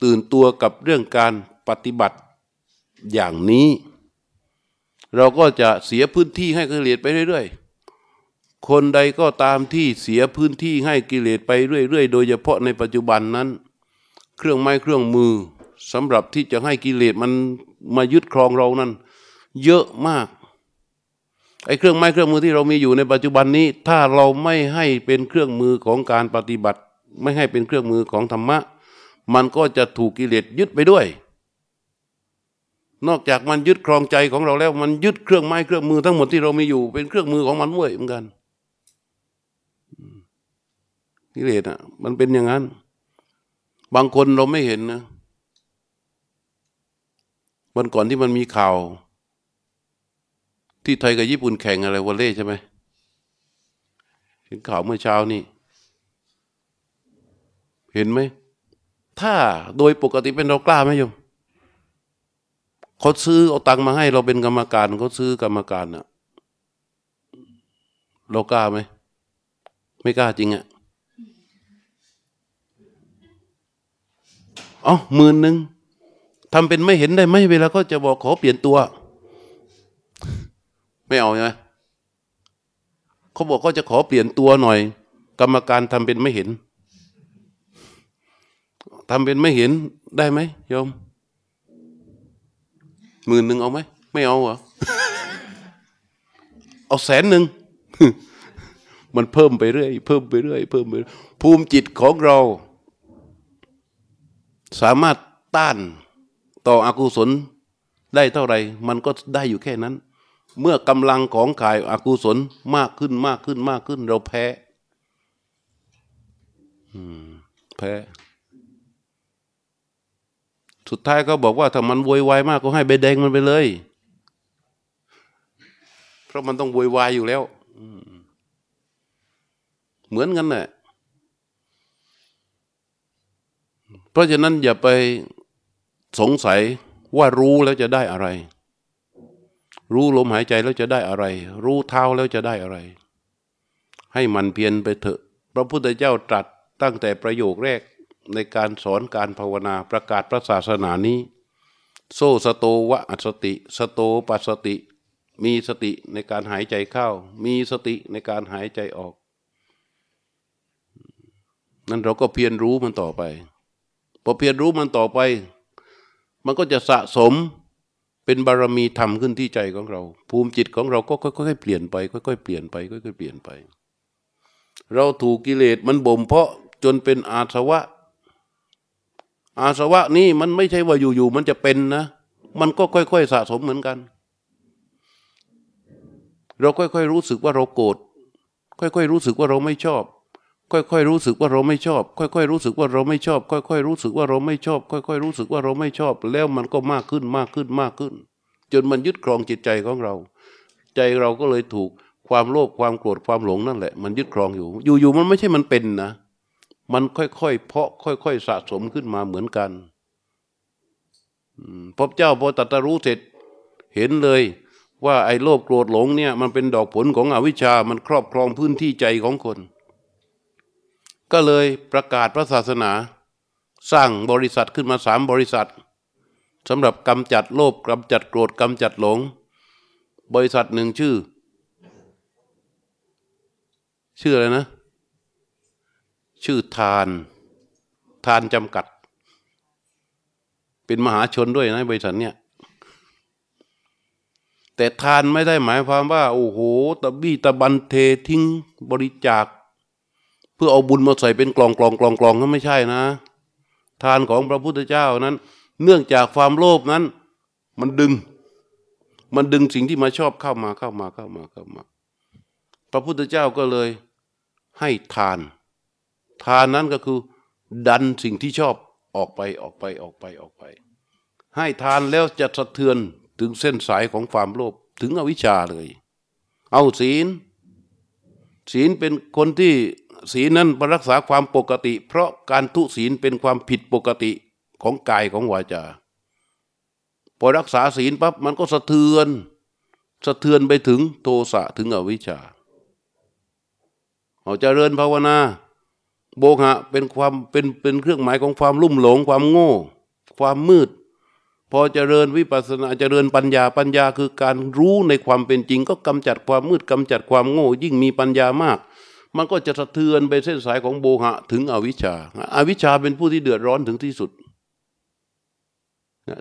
ตื่นตัวกับเรื่องการปฏิบัติอย่างนี้ เราก็จะเสียพื้นที่ให้กิเลสไปเรื่อย ๆ คนใดก็ตามที่เสียพื้นที่ให้กิเลสไปเรื่อย ๆ โดยเฉพาะในปัจจุบันนั้น เครื่องไม้เครื่องมือสำหรับที่จะให้กิเลสมัน มายึดครองเรานั้น เยอะมาก ไอ้เครื่องไม้เครื่องมือที่เรามีอยู่ในปัจจุบันนี้ ถ้าเราไม่ให้เป็นเครื่องมือของการปฏิบัติ ไม่ให้เป็นเครื่องมือของธรรมะ มันก็จะถูกกิเลสยึดไปด้วย นอกจากมันยึดครองใจของเราแล้ว มันยึดเครื่องไม้เครื่องมือทั้งหมดที่เรามีอยู่ เป็นเครื่องมือของมันด้วยเหมือนกันกิเลสอะ มันเป็นอย่างนั้น บางคนเราไม่เห็นนะ วันก่อนที่มันมีข่าว ที่ไทยกับญี่ปุ่นแข่งอะไรวอลเล่ใช่ไหมเห็นข่าวเมื่อเช้านี่ เห็นไหม ถ้าโดยปกติเป็นเรากล้าไหมโยมเขาซื้อเอาตังค์มาให้เราเป็นกรรมการเขาซื้อกรรมการอะเรากล้าไหมไม่กล้าจริงอะอ๋อหมื่นหนึ่ง ทำเป็นไม่เห็นได้ไหมเวลาก็จะบอกขอเปลี่ยนตัว ไม่เอาใช่ไหมเขาบอกก็จะขอเปลี่ยนตัวหน่อย กรรมการทำเป็นไม่เห็นทำเป็นไม่เห็นได้ไหมโยมหมื่นหนึ่งเอาไหมไม่เอาเหรอเอาแสนหนึ่งมันเพิ่มไปเรื่อยเพิ่มไปเรื่อยเพิ่มไปภูมิจิตของเรา สามารถต้าน ต่ออกุศลได้เท่าไหร่ มันก็ได้อยู่แค่นั้น เมื่อกำลังของขายอากุศลมากขึ้นมากขึ้นมากขึ้น เราแพ้แพ้สุดท้ายก็บอกว่าถ้ามันโวยวายมากก็ให้ใบแดงมันไปเลย เพราะมันต้องโวยวายอยู่แล้วเหมือนกันแหละเพราะฉะนั้นอย่าไป สงสัยว่ารู้แล้วจะได้อะไร รู้ลมหายใจแล้วจะได้อะไร รู้เท้าแล้วจะได้อะไร ให้มันเพียรไปเถอะ พระพุทธเจ้าตรัสตั้งแต่ประโยคแรกในการสอนการภาวนาประกาศพระศาสนานี้ โซสโตวะอัสติ สโตปัสติ มีสติในการหายใจเข้า มีสติในการหายใจออก นั่นเราก็เพียรรู้มันต่อไป พอเพียรรู้มันต่อไป มันก็จะสะสมเป็นบารมีธรรมขึ้นที่ใจของเรา ภูมิจิตของเราก็ค่อยๆเปลี่ยนไปค่อยๆเปลี่ยนไปค่อยๆเปลี่ยนไป เราถูกกิเลสมันบ่มเพาะจนเป็นอาสวะ อาสวะนี่มันไม่ใช่ว่าอยู่ๆมันจะเป็นนะ มันก็ค่อยๆสะสมเหมือนกัน เราค่อยๆรู้สึกว่าเราโกรธค่อยๆรู้สึกว่าเราไม่ชอบ ค่อยๆรู้สึกว่าเราไม่ชอบ ค่อยๆรู้สึกว่าเราไม่ชอบ ค่อยๆรู้สึกว่าเราไม่ชอบ ค่อยๆรู้สึกว่าเราไม่ชอบ แล้วมันก็มากขึ้นมากขึ้นมากขึ้น จนมันยึดครองจิตใจของเรา ใจเราก็เลยถูกความโลภความโกรธความหลงนั่นแหละ มันยึดครองอยู่ อยู่ๆมันไม่ใช่มันเป็นนะ มันค่อยๆเพาะค่อย ๆ สะสมขึ้นมาเหมือนกันพบเจ้าพอตัตรู้เสร็จเห็นเลยว่าไอ้โลภโกรธหลงเนี่ยมันเป็นดอกผลของอวิชชามันครอบครองพื้นที่ใจของคน ก็เลยประกาศพระศาสนา สร้างบริษัทขึ้นมาสามบริษัทสำหรับกำจัดโลภกำจัดโกรธกำจัดหลง บริษัทหนึ่งชื่อ ชื่ออะไรนะ ชื่อทาน ทานจำกัด เป็นมหาชนด้วยนะบริษัทเนี่ยแต่ทานไม่ได้หมายความว่า โอ้โห ตะบี้ตะบันเททิ้งบริจาค พื่อเอาบุญมาใส่เป็นกล่องกล่องกล่องกล่องก็ไม่ใช่นะ ทานของพระพุทธเจ้านั้น เนื่องจากความโลภนั้น มันดึง มันดึงสิ่งที่มาชอบเข้ามาเข้ามาเข้ามาเข้ามา พระพุทธเจ้าก็เลยให้ทาน ทานนั้นก็คือ ดันสิ่งที่ชอบออกไปออกไปออกไปออกไป ให้ทานแล้วจะสะเทือนถึงเส้นสายของความโลภถึงอวิชชาเลย เอาศีล ศีลเป็นคนที่ ศีลนั้นรักษาความปกติ เพราะการทุศีลเป็นความผิดปกติของกายของวาจาพอรักษาศีลปั๊บมันก็สะเทือน สะเทือนไปถึงโทสะถึงอวิชชาเอาเจริญภาวนา โบหะเป็นความเป็นเป็นเครื่องหมายของความลุ่มหลง ความโง่ ความมืด พอจเจริญวิปัสสนาจเจริญปัญญาปัญญาคือการรู้ในความเป็นจริง ก็กำจัดความมืดกำจัดความโง่ ยิ่งมีปัญญามาก มันก็จะสะเทือนไปเส้นสายของโบหะถึงอวิชชาอาวิชชาเป็นผู้ที่เดือดร้อนถึงที่สุด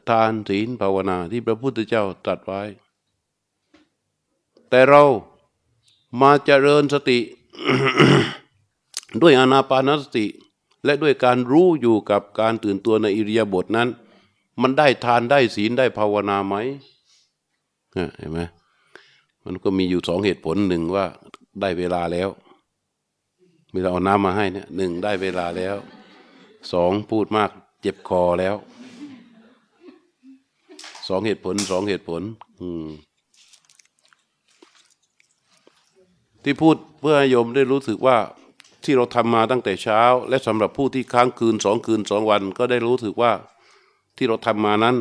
ทานศีลภาวนาที่พระพุทธเจ้าตรัสไว้ แต่เรามาเจริญสติ ด้วยอนาปานสติ และด้วยการรู้อยู่กับการตื่นตัวในอิริยาบถนั้น มันได้ทานได้ศีลได้ภาวนาไหมเห็นไหมมันก็มีอยู่สองเหตุผลหนึ่งว่าได้เวลาแล้ว มีเราเอาน้ำมาให้เนี่ยหนึ่งได้เวลาแล้วสองพูดมาก เจ็บคอแล้วสองเหตุผลสองเหตุผล อืม ที่พูดเพื่อให้โยมได้รู้สึกว่าที่เราทำมาตั้งแต่เช้า และสำหรับผู้ที่ค้างคืนสองคืนสองวัน ก็ได้รู้สึกว่าที่เราทำมานั้น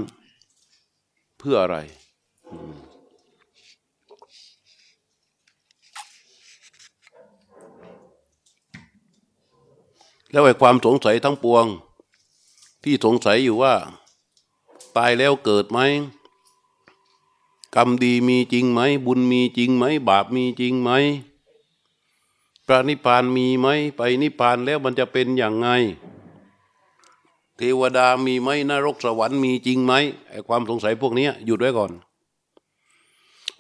เพื่ออะไร แล้วไอ้ความสงสัยทั้งปวง ที่สงสัยอยู่ว่า ตายแล้วเกิดไหมกรรมดีมีจริงไหม บุญมีจริงไหม บาปมีจริงไหมพระนิพพานมีไหม ไปนิพพานแล้วมันจะเป็นอย่างไง เทวดามีไหมนรกสวรรค์มีจริงไหมไอ้ความสงสัยพวกนี้หยุดไว้ก่อน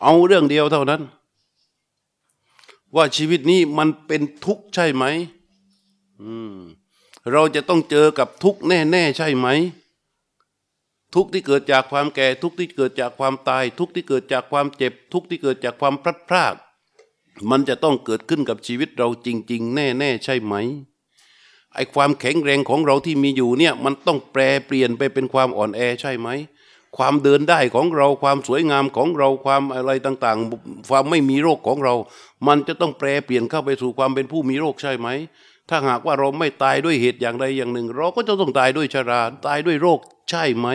เอาเรื่องเดียวเท่านั้น ว่าชีวิตนี้มันเป็นทุกข์ใช่ไหม เราจะต้องเจอกับทุกข์แน่ๆใช่ไหม ทุกที่เกิดจากความแก่ ทุกที่เกิดจากความตาย ทุกที่เกิดจากความเจ็บ ทุกที่เกิดจากความพลัดพราก มันจะต้องเกิดขึ้นกับชีวิตเราจริง ๆ แน่ๆใช่ไหมไอ้ความแข็งแรงของเราที่มีอยู่เนี่ยมันต้องแปรเปลี่ยนไปเป็นความอ่อนแอใช่ไหม ความเดินได้ของเราความสวยงามของเราความอะไรต่างๆ ความไม่มีโรคของเรา มันจะต้องแปรเปลี่ยนเข้าไปสู่ความเป็นผู้มีโรคใช่ไหม ถ้าหากว่าเราไม่ตายด้วยเหตุอย่างใดอย่างหนึ่ง เราก็จะต้องตายด้วยชาราตายด้วยโรคใช่ไหม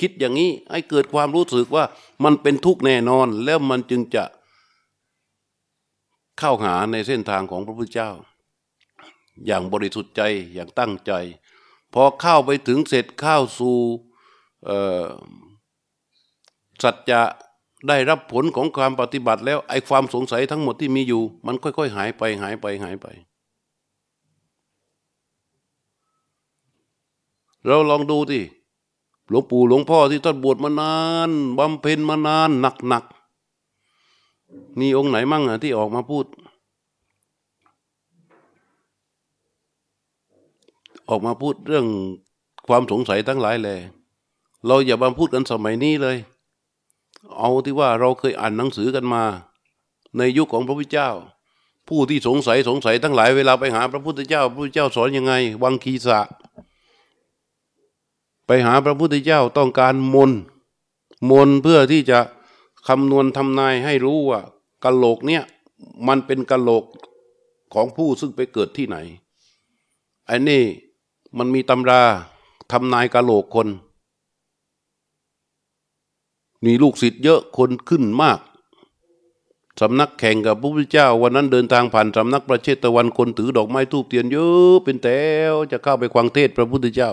คิดอย่างนี้ให้เกิดความรู้สึกว่ามันเป็นทุกข์แน่นอนแล้วมันจึงจะเข้าหาในเส้นทางของพระพุทธเจ้า อย่างบริสุทธิ์ใจอย่างตั้งใจ พอเข้าไปถึงเสร็จเข้าสู่สัจจะได้รับผลของความปฏิบัติแล้วไอ้ความสงสัยทั้งหมดที่มีอยู่ มันค่อย ๆ หายไปหายไปหายไป เราลองดูที่หลวงปู่หลวงพ่อที่ท่านบวชมานานบำเพ็ญมานานหนักๆมีองค์ไหนมั่งอะที่ออกมาพูด ออกมาพูดเรื่องความสงสัยทั้งหลายแหละเราอย่ามาพูดกันสมัยนี้เลย เอาที่ว่าเราเคยอ่านหนังสือกันมา ในยุคของพระพุทธเจ้า ผู้ที่สงสัยสงสัยทั้งหลายเวลาไปหาพระพุทธเจ้าพระพุทธเจ้าสอนยังไง วังคีสะ ไปหาพระพุทธเจ้าต้องการมนมนเพื่อที่จะคำนวณทำนายให้รู้ว่ากะโหลกเนี่ยมันเป็นกะโหลกของผู้ซึ่งไปเกิดที่ไหนไอ้นี่มันมีตำราทำนายกะโหลกคน มีลูกศิษย์เยอะคนขึ้นมากสำนักแข่งกับพระพุทธเจ้า วันนั้นเดินทางผ่านสำนักประเชตตะวันคนถือดอกไม้ทูบเทียนเยอะเป็นแถวจะเข้าไปควังเทศพระพุทธเจ้า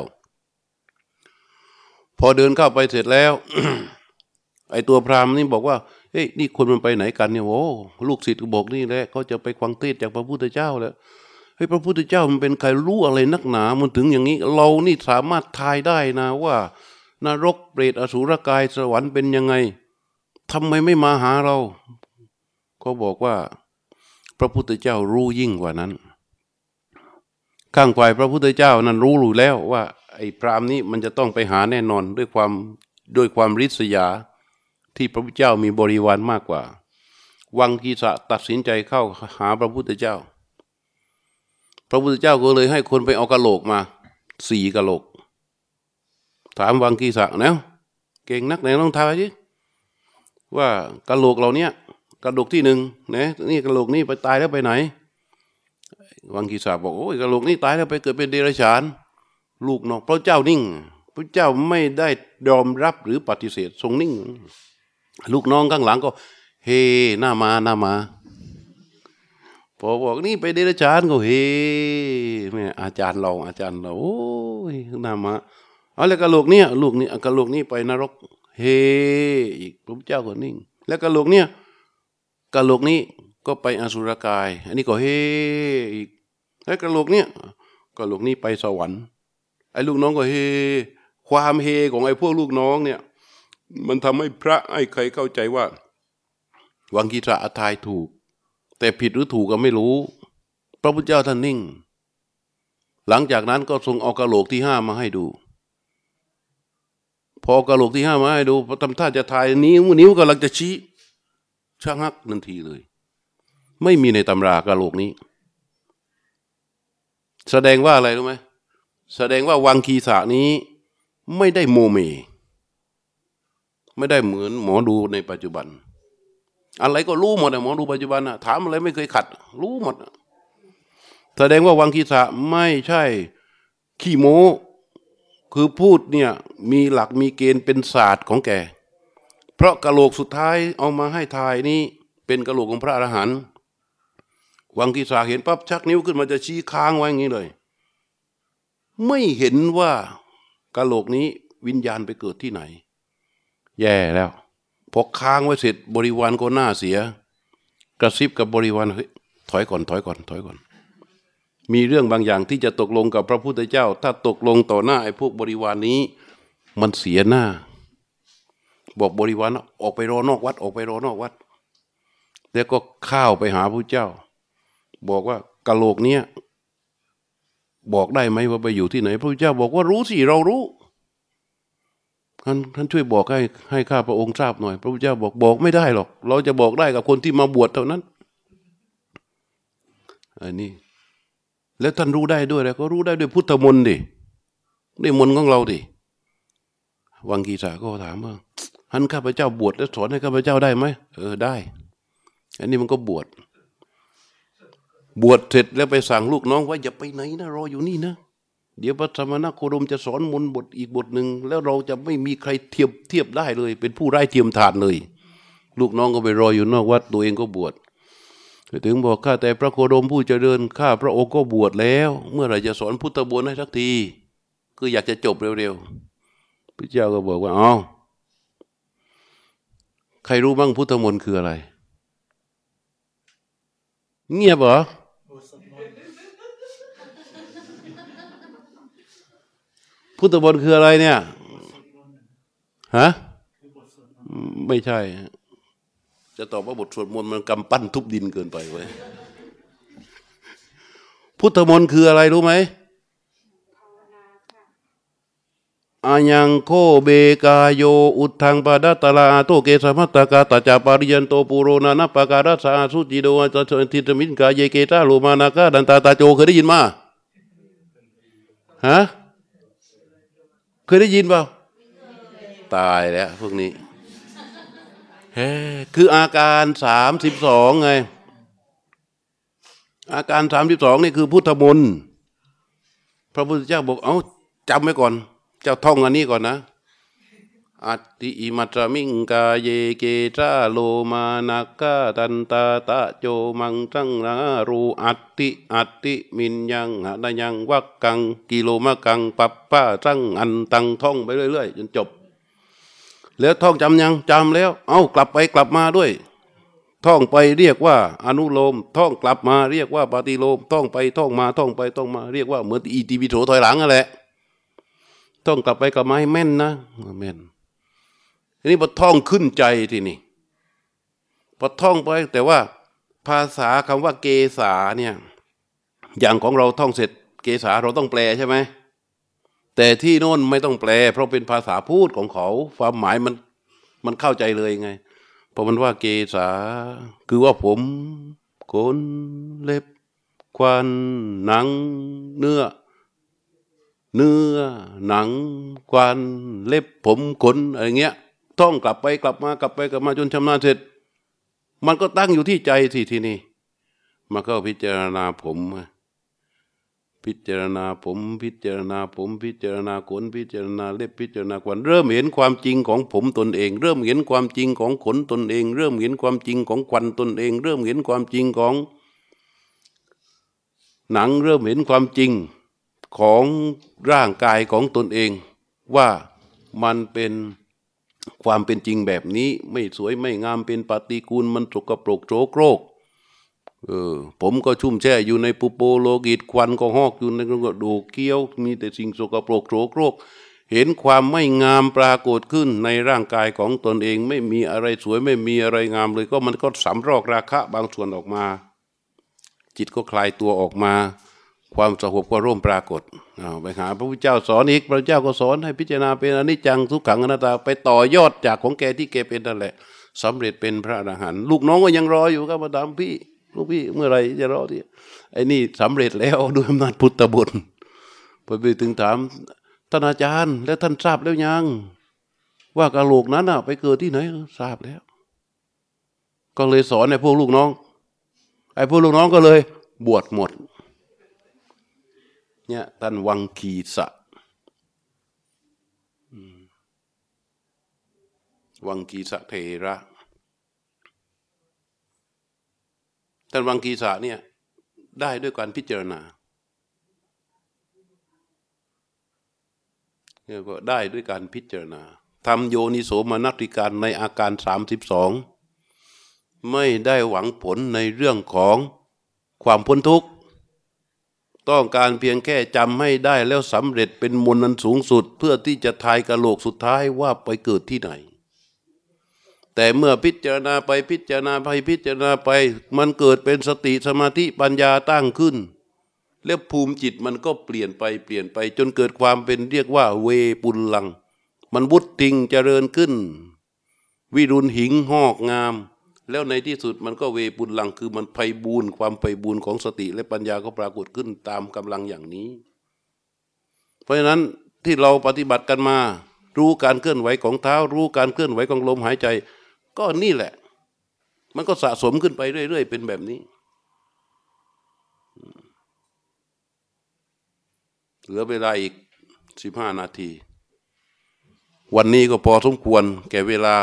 อเดินเข้าไปเสร็จแล้ว ไอตัวพราหมณ์นี่บอกว่าเฮ้ยนี่คนมันไปไหนกันเนี่ยโอ้ลูกศิษย์บอกนี่แหละเขาจะไปควังเทศจากพระพุทธเจ้าแล้วเฮ้ยพระพุทธเจ้ามันเป็นใครรู้อะไรนักหนา มันถึงอย่างนี้ เรานี่สามารถทายได้นะว่านรกเปรตอสุรกายสวรรค์เป็นยังไงทำไมไม่มาหาเรา ก็บอกว่า พระพุทธเจ้ารู้ยิ่งกว่านั้น ข้างฝ่ายพระพุทธเจ้านั้นรู้รู้แล้วว่า ไอ้พรามนี้มันจะต้องไปหาแน่นอนด้วยความด้วยความริษยาที่พระพุทธเจ้ามีบริวารมากกว่า วังกีสะตัดสินใจเข้าหาพระพุทธเจ้า พระพุทธเจ้าก็เลยให้คนไปเอากระโหลกมาสี่กระโหลก ถามวังกีศักนะเก่งนักไหนลองทายสิว่ากระโหลกเราเนี้ยกระดูกที่หนึ่งนะนี่กระโหลกนี่ไปตายแล้วไปไหน วังกีศักบอกโอ้ยกระโหลกนี่ตายแล้วไปเกิดเป็นเดรัจฉาน ลูกนอกพระเจ้านิ่ง พระเจ้าไม่ได้ยอมรับหรือปฏิเสธทรงนิ่ง ลูกน้องข้างหลังก็ เฮหน้ามาหน้ามาพอบอกนี่ไปเดรัจฉานก็เฮแม่อาจารย์เราอาจารย์เราโอ้ยหน้ามาเอาแล้วกระโหลกเนี่ยลูกนี่กระโหลกนี่ไปนรก เฮอีกพระเจ้าก็นิ่ง แล้วกระโหลกเนี่ยกระโหลกนี้ก็ไปอสุรกาย อันนี้ก็เฮอีกแล้วกระโหลกเนี่ยกระโหลกนี้ไปสวรรค์ ไอ้ลูกน้องก็เฮ ความเฮของไอ้พวกลูกน้องเนี่ย มันทำให้พระไอ้ใครเข้าใจว่า วังกีตระอทายถูก แต่ผิดหรือถูกก็ไม่รู้ พระพุทธเจ้าท่านนิ่ง หลังจากนั้นก็ทรงเอากระโหลกที่ห้ามาให้ดู พอกระโหลกที่ห้ามาให้ดูทำท่าจะถ่ายนิ้วนิ้วกำลังจะชี้ช่างฮักทันทีเลย ไม่มีในตำรากระโหลกนี้ แสดงว่าอะไรรู้ไหม แสดงว่าวังคีสานี้ไม่ได้โมเม ไม่ได้เหมือนหมอดูในปัจจุบัน อะไรก็รู้หมดอะหมอดูปัจจุบันอะถามอะไรไม่เคยขัด รู้หมด แสดงว่าวังคีสาไม่ใช่ขี้โมคือพูดเนี่ยมีหลักมีเกณฑ์เป็นศาสตร์ของแก เพราะกะโหลกสุดท้ายเอามาให้ทายนี่เป็นกะโหลกของพระอรหันต์วังกีสาเห็นปั๊บชักนิ้วขึ้นมาจะชี้ค้างไว้อย่างนี้เลย ไม่เห็นว่ากะโหลกนี้วิญญาณไปเกิดที่ไหน แย่แล้วพอค้างไว้เสร็จบริวารก็น่าเสีย กระซิบกับบริวารเฮ้ยถอยก่อนถอยก่อนถอยก่อน มีเรื่องบางอย่างที่จะตกลงกับพระพุทธเจ้า ถ้าตกลงต่อหน้าไอ้พวกบริวารนนี้ มันเสียหน้า บอกบริวารออกไปรอนอกวัด ออกไปรอนอกวัด แล้วก็ข้าวไปหาพระเจ้า บอกว่ากะโหลกเนี้ย บอกได้ไหมว่าไปอยู่ที่ไหน พระพุทธเจ้าบอกว่ารู้สิเรารู้ท่านท่านช่วยบอกให้ให้ข้าพระองค์ทราบหน่อย พระพุทธเจ้าบอกบอกไม่ได้หรอก เราจะบอกได้กับคนที่มาบวชเท่านั้นอันนี้ แล้วท่านรู้ได้ด้วยแล้วก็รู้ได้ด้วยพุทธมนต์ดิด้วยมนต์ของเราดิวังกีสาก็ถามว่าท่านข้าพเจ้าบวชแล้วสอนให้ข้าพเจ้าได้ไหมเออได้ อันนี้มันก็บวช บวชเสร็จแล้วไปสั่งลูกน้องว่าอย่าไปไหนนะรออยู่นี่นะ เดี๋ยวพระธรรมนัโคดมจะสอนมนบทอีกบทหนึ่งแล้วเราจะไม่มีใครเทียบเทียบได้เลย เป็นผู้ไร้เทียมทานเลย ลูกน้องก็ไปรออยู่นอกวัดตัวเองก็บวชถึงบอกข้าแต่พระโคดมผู้เจริญข้าพระองค์ก็บวชแล้ว เมื่อไรจะสอนพุทธบวชให้สักทีคืออยากจะจบเร็วๆพระเจ้าก็บอกว่าอ๋อใครรู้บ้างพุทธมนต์คืออะไร เงียบเหรอ พุทธบนคืออะไรเนี่ยฮะไม่ใช่ จะตอบว่าบทสวดมนต์มันกำปั้นทุบดินเกินไปไว้พุทธมนต์คืออะไรรู้ไหมอายังโคเบกาโย อุทังปาดตลาโตเกสมัตตกาตจาปาริยันโตปุโรนานาปการัสาสุจิโดอัตติตมินกาเยเกตาโลมานาคาดันตาตาโจเคยได้ยินมาฮะเค ยได้ยินเปล่าตายแล้วพวกนี้เฮ้คืออาการสามสิบสองไง อาการสามสิบสองนี่คือพุทธมนต์พระพุทธเจ้าบอกเอาจำไว้ก่อน เจ้าท่องอันนี้ก่อนนะ อัตติอิมัตรมิงกาเยเกตาโลมานักกาตันตาตะโจมังจังนารูอัตติอัตติมินยังหะยังวักกังกิโลมะกังปัปป้าจังอันตังท่องไปเรื่อยๆจนจบ แล้วท่องจำยังจำแล้ว เอากลับไปกลับมาด้วย ท่องไปเรียกว่า อนุโลม ท่องกลับมาเรียกว่าปฏิโลม ท่องไปท่องมาท่องไปท่องมาเรียกว่าเหมือนอีตีวิโถถอยหลังนั่นแหละ ท่องกลับไปกลับมาให้แม่นนะแม่น ทีนี้พอท่องขึ้นใจทีนี่พอท่องไปแต่ว่าภาษาคำว่าเกษาเนี่ยอย่างของเราท่องเสร็จเกษาเราต้องแปลใช่ไหมแต่ที่โน่นไม่ต้องแปล เพราะเป็นภาษาพูดของเขา ความหมายมันมันเข้าใจเลยไงเพราะมันว่าเกษาคือว่าผมขนเล็บ ควันหนัง เนื้อ เนื้อหนัง ควันเล็บผมขนอะไรเงี้ย ท่องกลับไปกลับมากลับไปกลับมาจนชำนาญเสร็จ มันก็ตั้งอยู่ที่ใจสิทีนี้มาก็พิจารณาผม พิจารณาผม พิจารณาผม พิจารณาขนพิจารณาเล็บพิจารณาควันเริ่มเห็นความจริงของผมตนเอง เริ่มเห็นความจริงของขนตนเอง เริ่มเห็นความจริงของควันตนเอง เริ่มเห็นความจริงของ หนังเริ่มเห็นความจริงของร่างกายของตนเอง ว่ามันเป็น ความเป็นจริงแบบนี้ไม่สวยไม่งามเป็นปฏิกูลมันสกปรกโสโครกเออผมก็ชุ่มแช่อยู่ในปุโปโลกิตควันก็หอกอยู่ในกระดูกเกี้ยว มีแต่สิ่งสกปรกโสโครก เห็นความไม่งามปรากฏขึ้นในร่างกายของตนเองไม่มีอะไรสวยไม่มีอะไรงามเลย ก็มันก็สำรอกราคะบางส่วนออกมา จิตก็คลายตัวออกมา ความสงบก็ร่วมปรากฏ ไปหาพระพุทธเจ้าสอนอีก พระเจ้าก็สอนให้พิจารณาเป็นอนิจจังทุกขังอนัตตาไปต่อยอดจากของแกที่แกเป็นนั่นแหละสำเร็จเป็นพระอรหันต์ลูกน้องก็ยังรออยู่ก็มาถามพี่ลูกพี่เมื่อไรจะรอที่ไอ้นี่สำเร็จแล้วด้วยอำนาจพุทธบุตรพอไปถึงถามท่านอาจารย์ แล้วท่านทราบแล้วยัง ว่ากะโหลกนั้นอะไปเกิดที่ไหนทราบแล้ว ก็เลยสอนไอ้พวกลูกน้อง ไอ้พวกลูกน้องก็เลย บวชหมดี่ยท่านวังคีสะวังคีสะเทระท่านวังคีสะเนี่ยได้ด้วยการพิจารณาเนี่ยก็ได้ด้วยการพิจารณาทำโยนิโสมนัติการในอาการสามสิบสองไม่ได้หวังผลในเรื่องของความพ้นทุกข์ ต้องการเพียงแค่จำให้ได้แล้วสำเร็จเป็นมนนันสูงสุด เพื่อที่จะทายกะโหลกสุดท้ายว่าไปเกิดที่ไหน แต่เมื่อพิจารณาไปพิจารณาไปพิจารณาไป มันเกิดเป็นสติสมาธิปัญญาตั้งขึ้น แล้วภูมิจิตมันก็เปลี่ยนไปเปลี่ยนไป จนเกิดความเป็นเรียกว่าเวปุลลัง มันบุตติงเจริญขึ้น วิรุณหิงหอกงาม แล้วในที่สุดมันก็เวปุลังคือมันไพบูรณ์ความไพบูรณ์ของสติและปัญญาก็ปรากฏขึ้นตามกำลังอย่างนี้ เพราะฉะนั้นที่เราปฏิบัติกันมา รู้การเคลื่อนไหวของเท้า รู้การเคลื่อนไหวของลมหายใจ ก็นี่แหละ มันก็สะสมขึ้นไปเรื่อยๆเป็นแบบนี้ เหลือเวลาอีกสิบห้านาที วันนี้ก็พอสมควรแก่เวลา